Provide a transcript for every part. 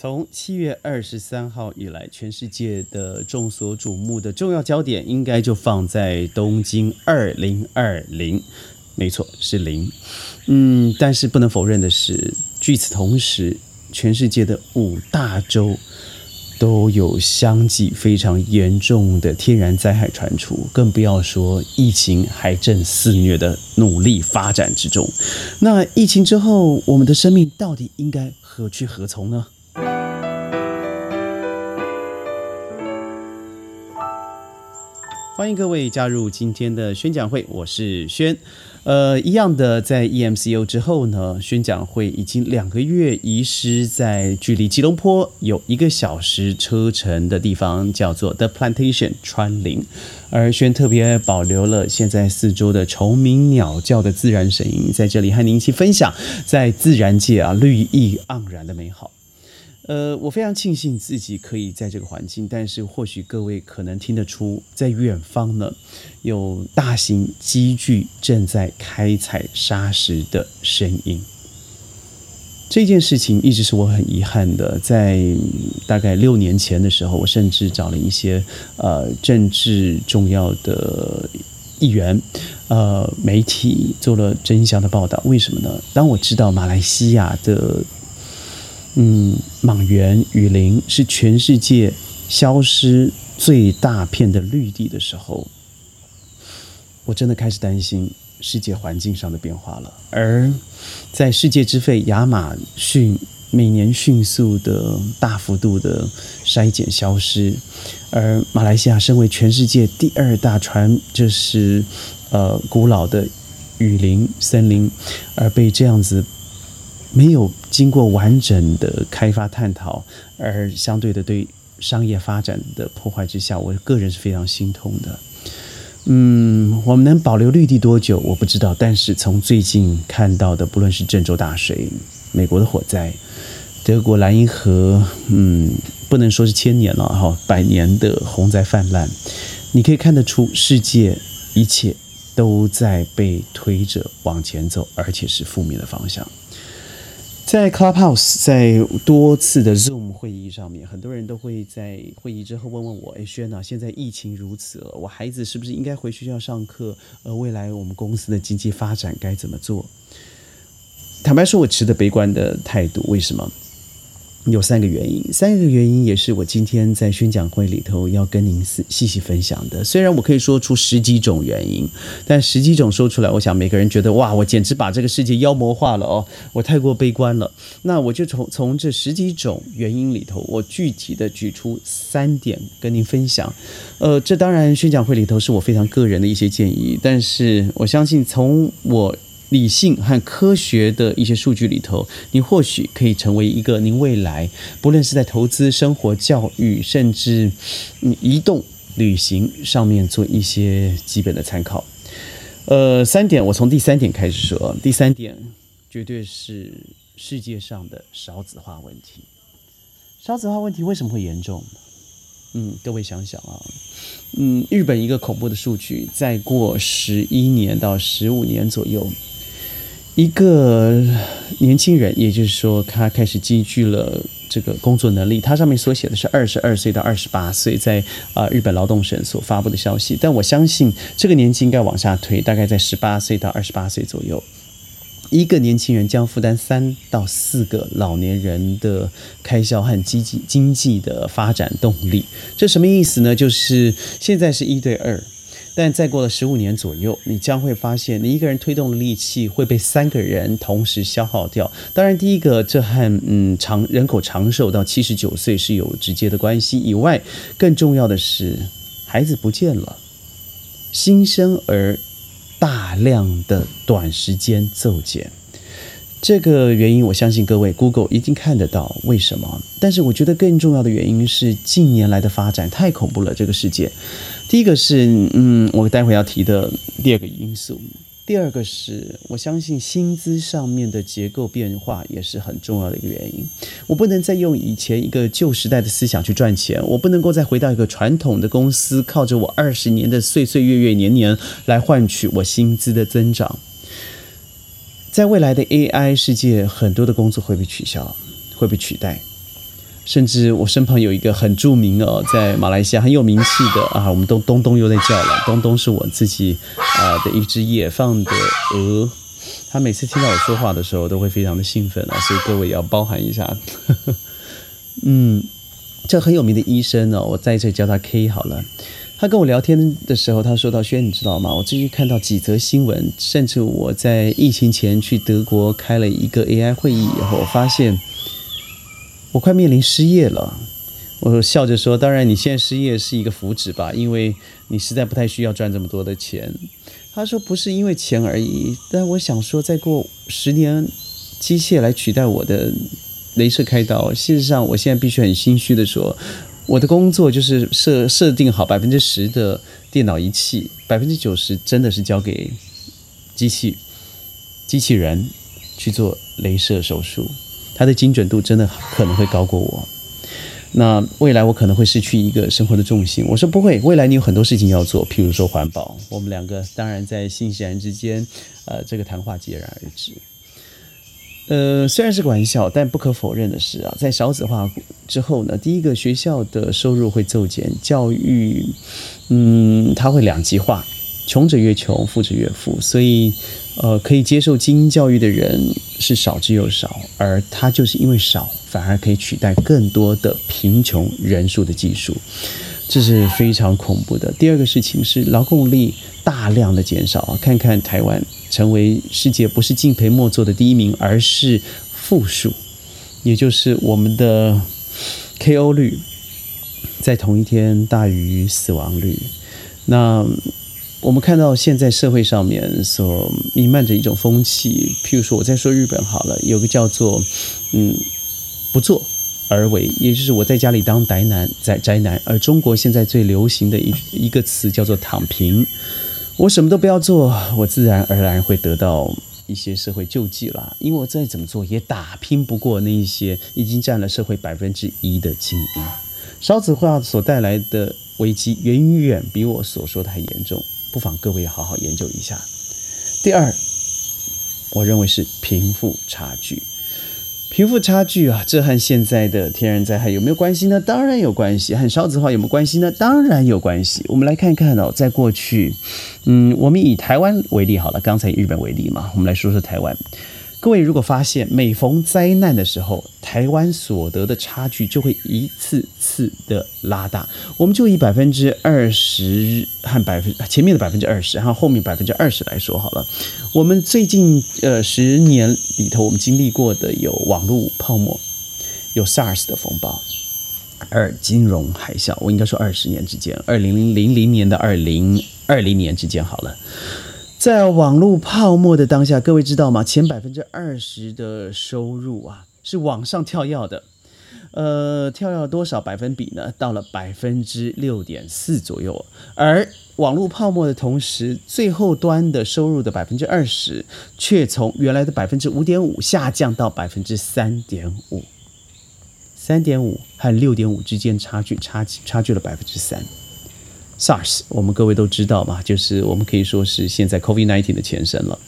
从七月二十三号以来，全世界的众所瞩目的重要焦点，应该就放在东京二零二零。没错，是零。嗯，但是不能否认的是，据此同时，全世界的五大洲都有相继非常严重的天然灾害传出，更不要说疫情还正肆虐的努力发展之中。那疫情之后，我们的生命到底应该何去何从呢？欢迎各位加入今天的宣讲会，我是轩。呃，一样的，在 EMCO 之后呢，宣讲会已经两个月遗失在距离吉隆坡有一个小时车程的地方，叫做 The Plantation 川林。而轩特别保留了现在四周的虫鸣鸟叫的自然声音，在这里和您一起分享，在自然界啊绿意盎然的美好。呃，我非常庆幸自己可以在这个环境，但是或许各位可能听得出，在远方呢，有大型机具正在开采砂石的声音。这件事情一直是我很遗憾的。在大概六年前的时候，我甚至找了一些呃政治重要的议员、呃媒体做了真相的报道。为什么呢？当我知道马来西亚的。嗯，莽原雨林是全世界消失最大片的绿地的时候，我真的开始担心世界环境上的变化了。而在世界之肺亚马逊每年迅速的大幅度的筛减消失，而马来西亚身为全世界第二大传，就是呃古老的雨林森林，而被这样子。没有经过完整的开发探讨，而相对的对商业发展的破坏之下，我个人是非常心痛的。嗯，我们能保留绿地多久我不知道，但是从最近看到的，不论是郑州大水、美国的火灾、德国莱茵河，嗯，不能说是千年了哈，百年的洪灾泛滥，你可以看得出世界一切都在被推着往前走，而且是负面的方向。在 Clubhouse，在多次的 Zoom 会议上面，很多人都会在会议之后问问我：“哎，轩呐，现在疫情如此了，我孩子是不是应该回学校上课？呃，未来我们公司的经济发展该怎么做？”坦白说，我持的悲观的态度。为什么？有三个原因，三个原因也是我今天在宣讲会里头要跟您细细分享的。虽然我可以说出十几种原因，但十几种说出来，我想每个人觉得哇，我简直把这个世界妖魔化了哦，我太过悲观了。那我就从从这十几种原因里头，我具体的举出三点跟您分享。呃，这当然宣讲会里头是我非常个人的一些建议，但是我相信从我。理性和科学的一些数据里头，你或许可以成为一个您未来不论是在投资、生活、教育，甚至移动、旅行上面做一些基本的参考。呃，三点，我从第三点开始说。第三点绝对是世界上的少子化问题。少子化问题为什么会严重？嗯，各位想想啊，嗯，日本一个恐怖的数据，再过十一年到十五年左右。一个年轻人，也就是说，他开始积聚了这个工作能力。他上面所写的是二十二岁到二十八岁，在啊日本劳动省所发布的消息。但我相信这个年纪应该往下推，大概在十八岁到二十八岁左右。一个年轻人将负担三到四个老年人的开销和经济经济的发展动力。这什么意思呢？就是现在是一对二。但再过了十五年左右，你将会发现，你一个人推动的力气会被三个人同时消耗掉。当然，第一个，这和嗯长人口长寿到七十九岁是有直接的关系。以外，更重要的是，孩子不见了，新生儿大量的短时间骤减。这个原因，我相信各位 Google 一定看得到为什么。但是，我觉得更重要的原因是近年来的发展太恐怖了。这个世界。第一个是，嗯，我待会要提的第二个因素。第二个是我相信薪资上面的结构变化也是很重要的一个原因。我不能再用以前一个旧时代的思想去赚钱，我不能够再回到一个传统的公司，靠着我二十年的岁岁月月年年来换取我薪资的增长。在未来的 AI 世界，很多的工作会被取消，会被取代。甚至我身旁有一个很著名哦，在马来西亚很有名气的啊，我们都东东又在叫了，东东是我自己啊的一只野放的鹅，他每次听到我说话的时候都会非常的兴奋啊，所以各位也要包含一下。嗯，这很有名的医生哦，我在这叫他 K 好了。他跟我聊天的时候，他说到：“轩，你知道吗？我最近看到几则新闻，甚至我在疫情前去德国开了一个 AI 会议以后，我发现。”我快面临失业了，我笑着说：“当然，你现在失业是一个福祉吧，因为你实在不太需要赚这么多的钱。”他说：“不是因为钱而已，但我想说，再过十年，机械来取代我的镭射开刀。事实上，我现在必须很心虚的说，我的工作就是设设定好百分之十的电脑仪器，百分之九十真的是交给机器机器人去做镭射手术。”它的精准度真的可能会高过我，那未来我可能会失去一个生活的重心。我说不会，未来你有很多事情要做，譬如说环保。我们两个当然在欣欣然之间，呃，这个谈话戛然而止。呃，虽然是个玩笑，但不可否认的是啊，在少子化之后呢，第一个学校的收入会骤减，教育，嗯，它会两极化。穷者越穷，富者越富，所以，呃，可以接受精英教育的人是少之又少，而他就是因为少，反而可以取代更多的贫穷人数的技术，这是非常恐怖的。第二个事情是劳动力大量的减少啊，看看台湾成为世界不是敬陪末座的第一名，而是负数，也就是我们的 KO 率在同一天大于死亡率，那。我们看到现在社会上面所弥漫着一种风气，譬如说我在说日本好了，有个叫做“嗯不作而为”，也就是我在家里当宅男，在宅男。而中国现在最流行的一一个词叫做“躺平”，我什么都不要做，我自然而然会得到一些社会救济了，因为我再怎么做也打拼不过那一些已经占了社会百分之一的精英。少子化所带来的危机远远比我所说的还严重。不妨各位好好研究一下。第二，我认为是贫富差距。贫富差距啊，这和现在的天然灾害有没有关系呢？当然有关系。和少子化有没有关系呢？当然有关系。我们来看看哦，在过去，嗯，我们以台湾为例好了，刚才以日本为例嘛，我们来说说台湾。各位如果发现每逢灾难的时候，台湾所得的差距就会一次次的拉大。我们就以百分之二十和百分前面的百分之二十，还有后面百分之二十来说好了。我们最近呃十年里头，我们经历过的有网络泡沫，有 SARS 的风暴，二金融海啸。我应该说二十年之间，二零零零年的二零二零年之间好了。在网络泡沫的当下，各位知道吗？前百分之二十的收入啊，是往上跳跃的，呃，跳跃多少百分比呢？到了百分之六点四左右。而网络泡沫的同时，最后端的收入的百分之二十，却从原来的百分之五点五下降到百分之三点五，三点五和六点五之间差距差差距了百分之三。SARS，我们各位都知道嘛，就是我们可以说是现在 COVID-19 的前身了。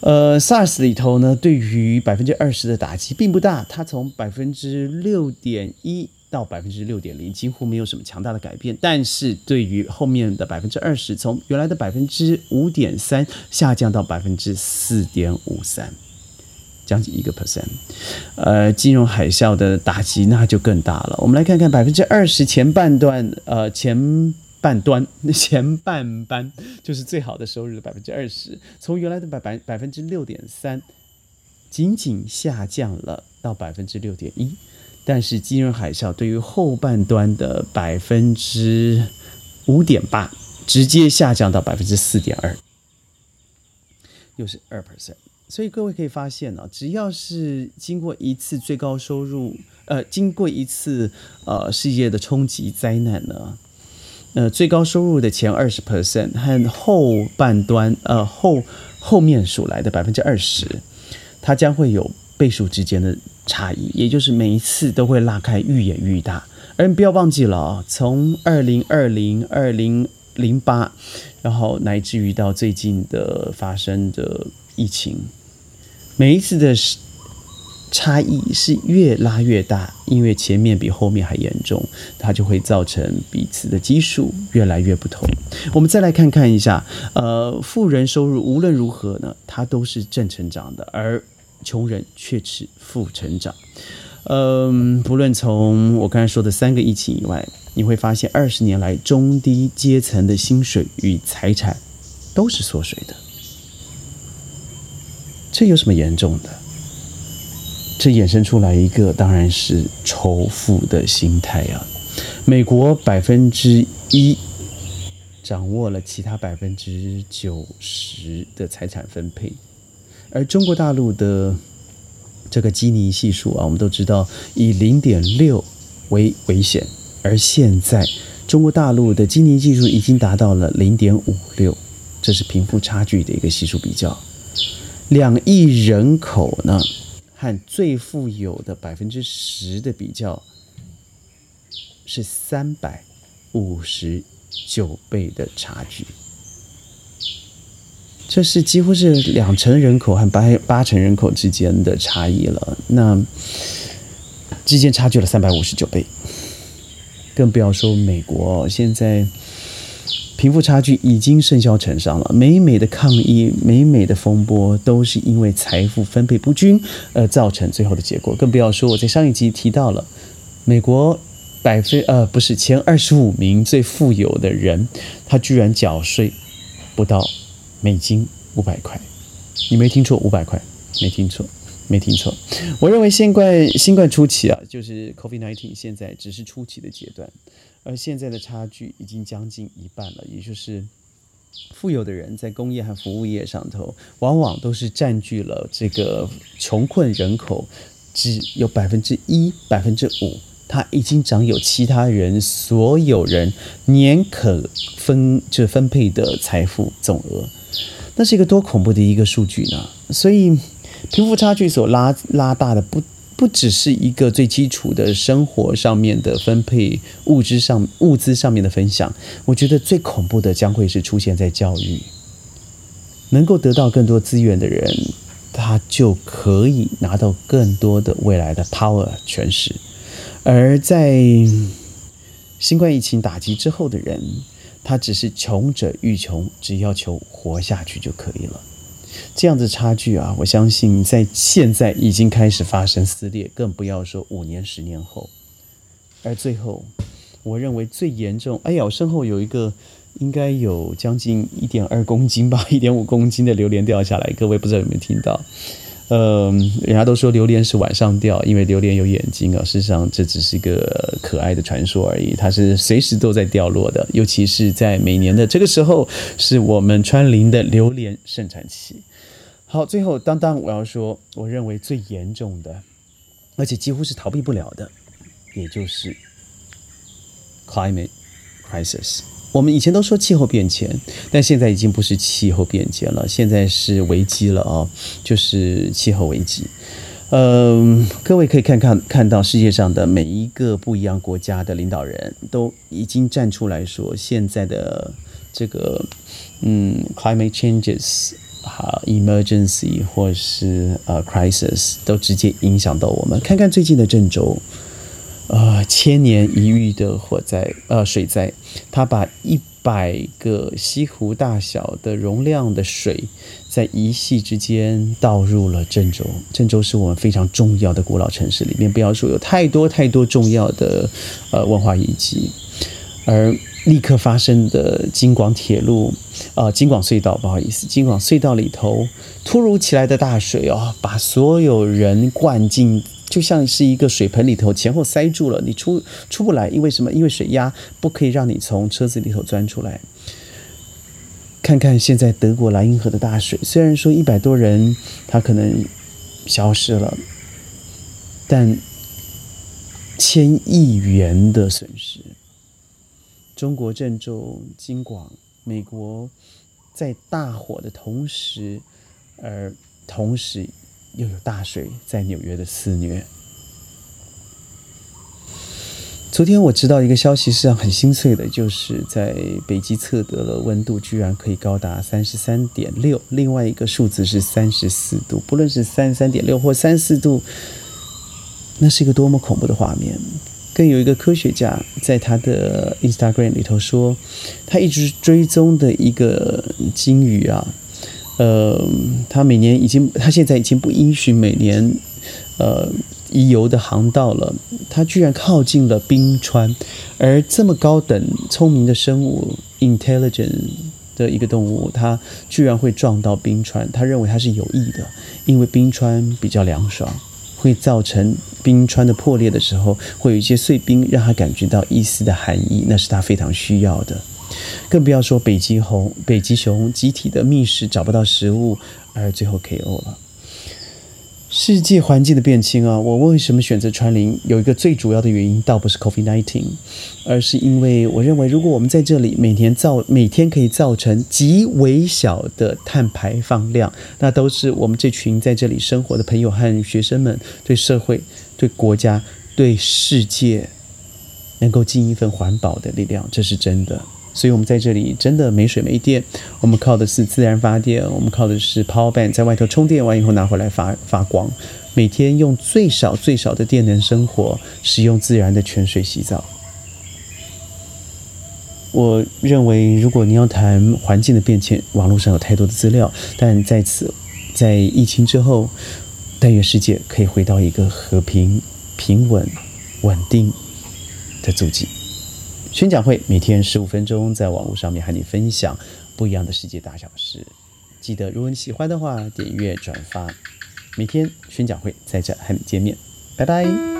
呃，SARS 里头呢，对于百分之二十的打击并不大，它从百分之六点一到百分之六点零，几乎没有什么强大的改变。但是对于后面的百分之二十，从原来的百分之五点三下降到百分之四点五三，将近一个 percent。呃，金融海啸的打击那就更大了。我们来看看百分之二十前半段，呃，前。半端 前半班就是最好的收入的百分之二十，从原来的百百百分之六点三，仅仅下降了到百分之六点一，但是金融海啸对于后半端的百分之五点八，直接下降到百分之四点二，又是二 percent。所以各位可以发现呢，只要是经过一次最高收入，呃，经过一次呃世界的冲击灾难呢。呃，最高收入的前二十 percent 和后半端，呃后后面数来的百分之二十，它将会有倍数之间的差异，也就是每一次都会拉开愈演愈大。而你不要忘记了啊，从二零二零、二零零八，然后乃至于到最近的发生的疫情，每一次的差异是越拉越大，因为前面比后面还严重，它就会造成彼此的基数越来越不同。我们再来看看一下，呃，富人收入无论如何呢，它都是正成长的，而穷人却是负成长。嗯，不论从我刚才说的三个疫情以外，你会发现二十年来中低阶层的薪水与财产都是缩水的。这有什么严重的？这衍生出来一个当然是仇富的心态啊！美国百分之一掌握了其他百分之九十的财产分配，而中国大陆的这个基尼系数啊，我们都知道以零点六为危险，而现在中国大陆的基尼系数已经达到了零点五六，这是贫富差距的一个系数比较。两亿人口呢，和最富有的百分之十的比较，是三百五十九倍的差距。这是几乎是两成人口和八八成人口之间的差异了。那之间差距了三百五十九倍，更不要说美国现在。贫富差距已经甚嚣尘上了，美美的抗议、美美的风波，都是因为财富分配不均而造成最后的结果。更不要说我在上一集提到了，美国百分呃不是前二十五名最富有的人，他居然缴税不到美金五百块，你没听错，五百块，没听错，没听错。我认为新冠新冠初期啊，就是 COVID-19，现在只是初期的阶段。而现在的差距已经将近一半了，也就是富有的人在工业和服务业上头，往往都是占据了这个穷困人口只有百分之一、百分之五，他已经掌有其他人所有人年可分就分配的财富总额，那是一个多恐怖的一个数据呢？所以贫富差距所拉拉大的不。不只是一个最基础的生活上面的分配，物质上物资上面的分享，我觉得最恐怖的将会是出现在教育，能够得到更多资源的人，他就可以拿到更多的未来的 power 权势，而在新冠疫情打击之后的人，他只是穷者愈穷，只要求活下去就可以了。这样的差距啊，我相信在现在已经开始发生撕裂，更不要说五年、十年后。而最后，我认为最严重，哎呀，我身后有一个应该有将近一点二公斤吧，一点五公斤的榴莲掉下来，各位不知道有没有听到？嗯，人家都说榴莲是晚上掉，因为榴莲有眼睛啊。事实上，这只是一个可爱的传说而已，它是随时都在掉落的，尤其是在每年的这个时候，是我们川林的榴莲盛产期。好，最后，当当我要说，我认为最严重的，而且几乎是逃避不了的，也就是 climate crisis。我们以前都说气候变迁，但现在已经不是气候变迁了，现在是危机了啊，就是气候危机。嗯，各位可以看看看到世界上的每一个不一样国家的领导人都已经站出来说，现在的这个嗯 climate changes。好，emergency 或是呃 crisis 都直接影响到我们。看看最近的郑州，呃，千年一遇的火灾，呃，水灾，它把一百个西湖大小的容量的水，在一夕之间倒入了郑州。郑州是我们非常重要的古老城市里面，不要说有太多太多重要的呃文化遗迹，而。立刻发生的京广铁路，啊，京广隧道，不好意思，京广隧道里头突如其来的大水哦，把所有人灌进，就像是一个水盆里头，前后塞住了，你出出不来，因为什么？因为水压不可以让你从车子里头钻出来。看看现在德国莱茵河的大水，虽然说一百多人他可能消失了，但千亿元的损失。中国郑州、京广、美国在大火的同时，而同时又有大水在纽约的肆虐。昨天我知道一个消息，是很心碎的，就是在北极测得了温度居然可以高达三十三点六，另外一个数字是三十四度。不论是三十三点六或三四度，那是一个多么恐怖的画面！更有一个科学家在他的 Instagram 里头说，他一直追踪的一个鲸鱼啊，呃，他每年已经，他现在已经不允许每年，呃。移游的航道了，他居然靠近了冰川，而这么高等聪明的生物，intelligent 的一个动物，它居然会撞到冰川。他认为它是有意的，因为冰川比较凉爽，会造成冰川的破裂的时候，会有一些碎冰，让他感觉到一丝的寒意，那是他非常需要的。更不要说北极熊，北极熊集体的觅食找不到食物，而最后 KO 了。世界环境的变迁啊，我为什么选择川林？有一个最主要的原因，倒不是 COVID-19，而是因为我认为，如果我们在这里每年造每天可以造成极微小的碳排放量，那都是我们这群在这里生活的朋友和学生们对社会、对国家、对世界能够尽一份环保的力量，这是真的。所以，我们在这里真的没水没电，我们靠的是自然发电，我们靠的是 power bank，在外头充电完以后拿回来发发光，每天用最少最少的电能生活，使用自然的泉水洗澡。我认为，如果你要谈环境的变迁，网络上有太多的资料，但在此，在疫情之后，但愿世界可以回到一个和平、平稳、稳定的足迹。宣讲会每天十五分钟，在网络上面和你分享不一样的世界大小事。记得，如果你喜欢的话，点阅转发。每天宣讲会在这和你见面，拜拜。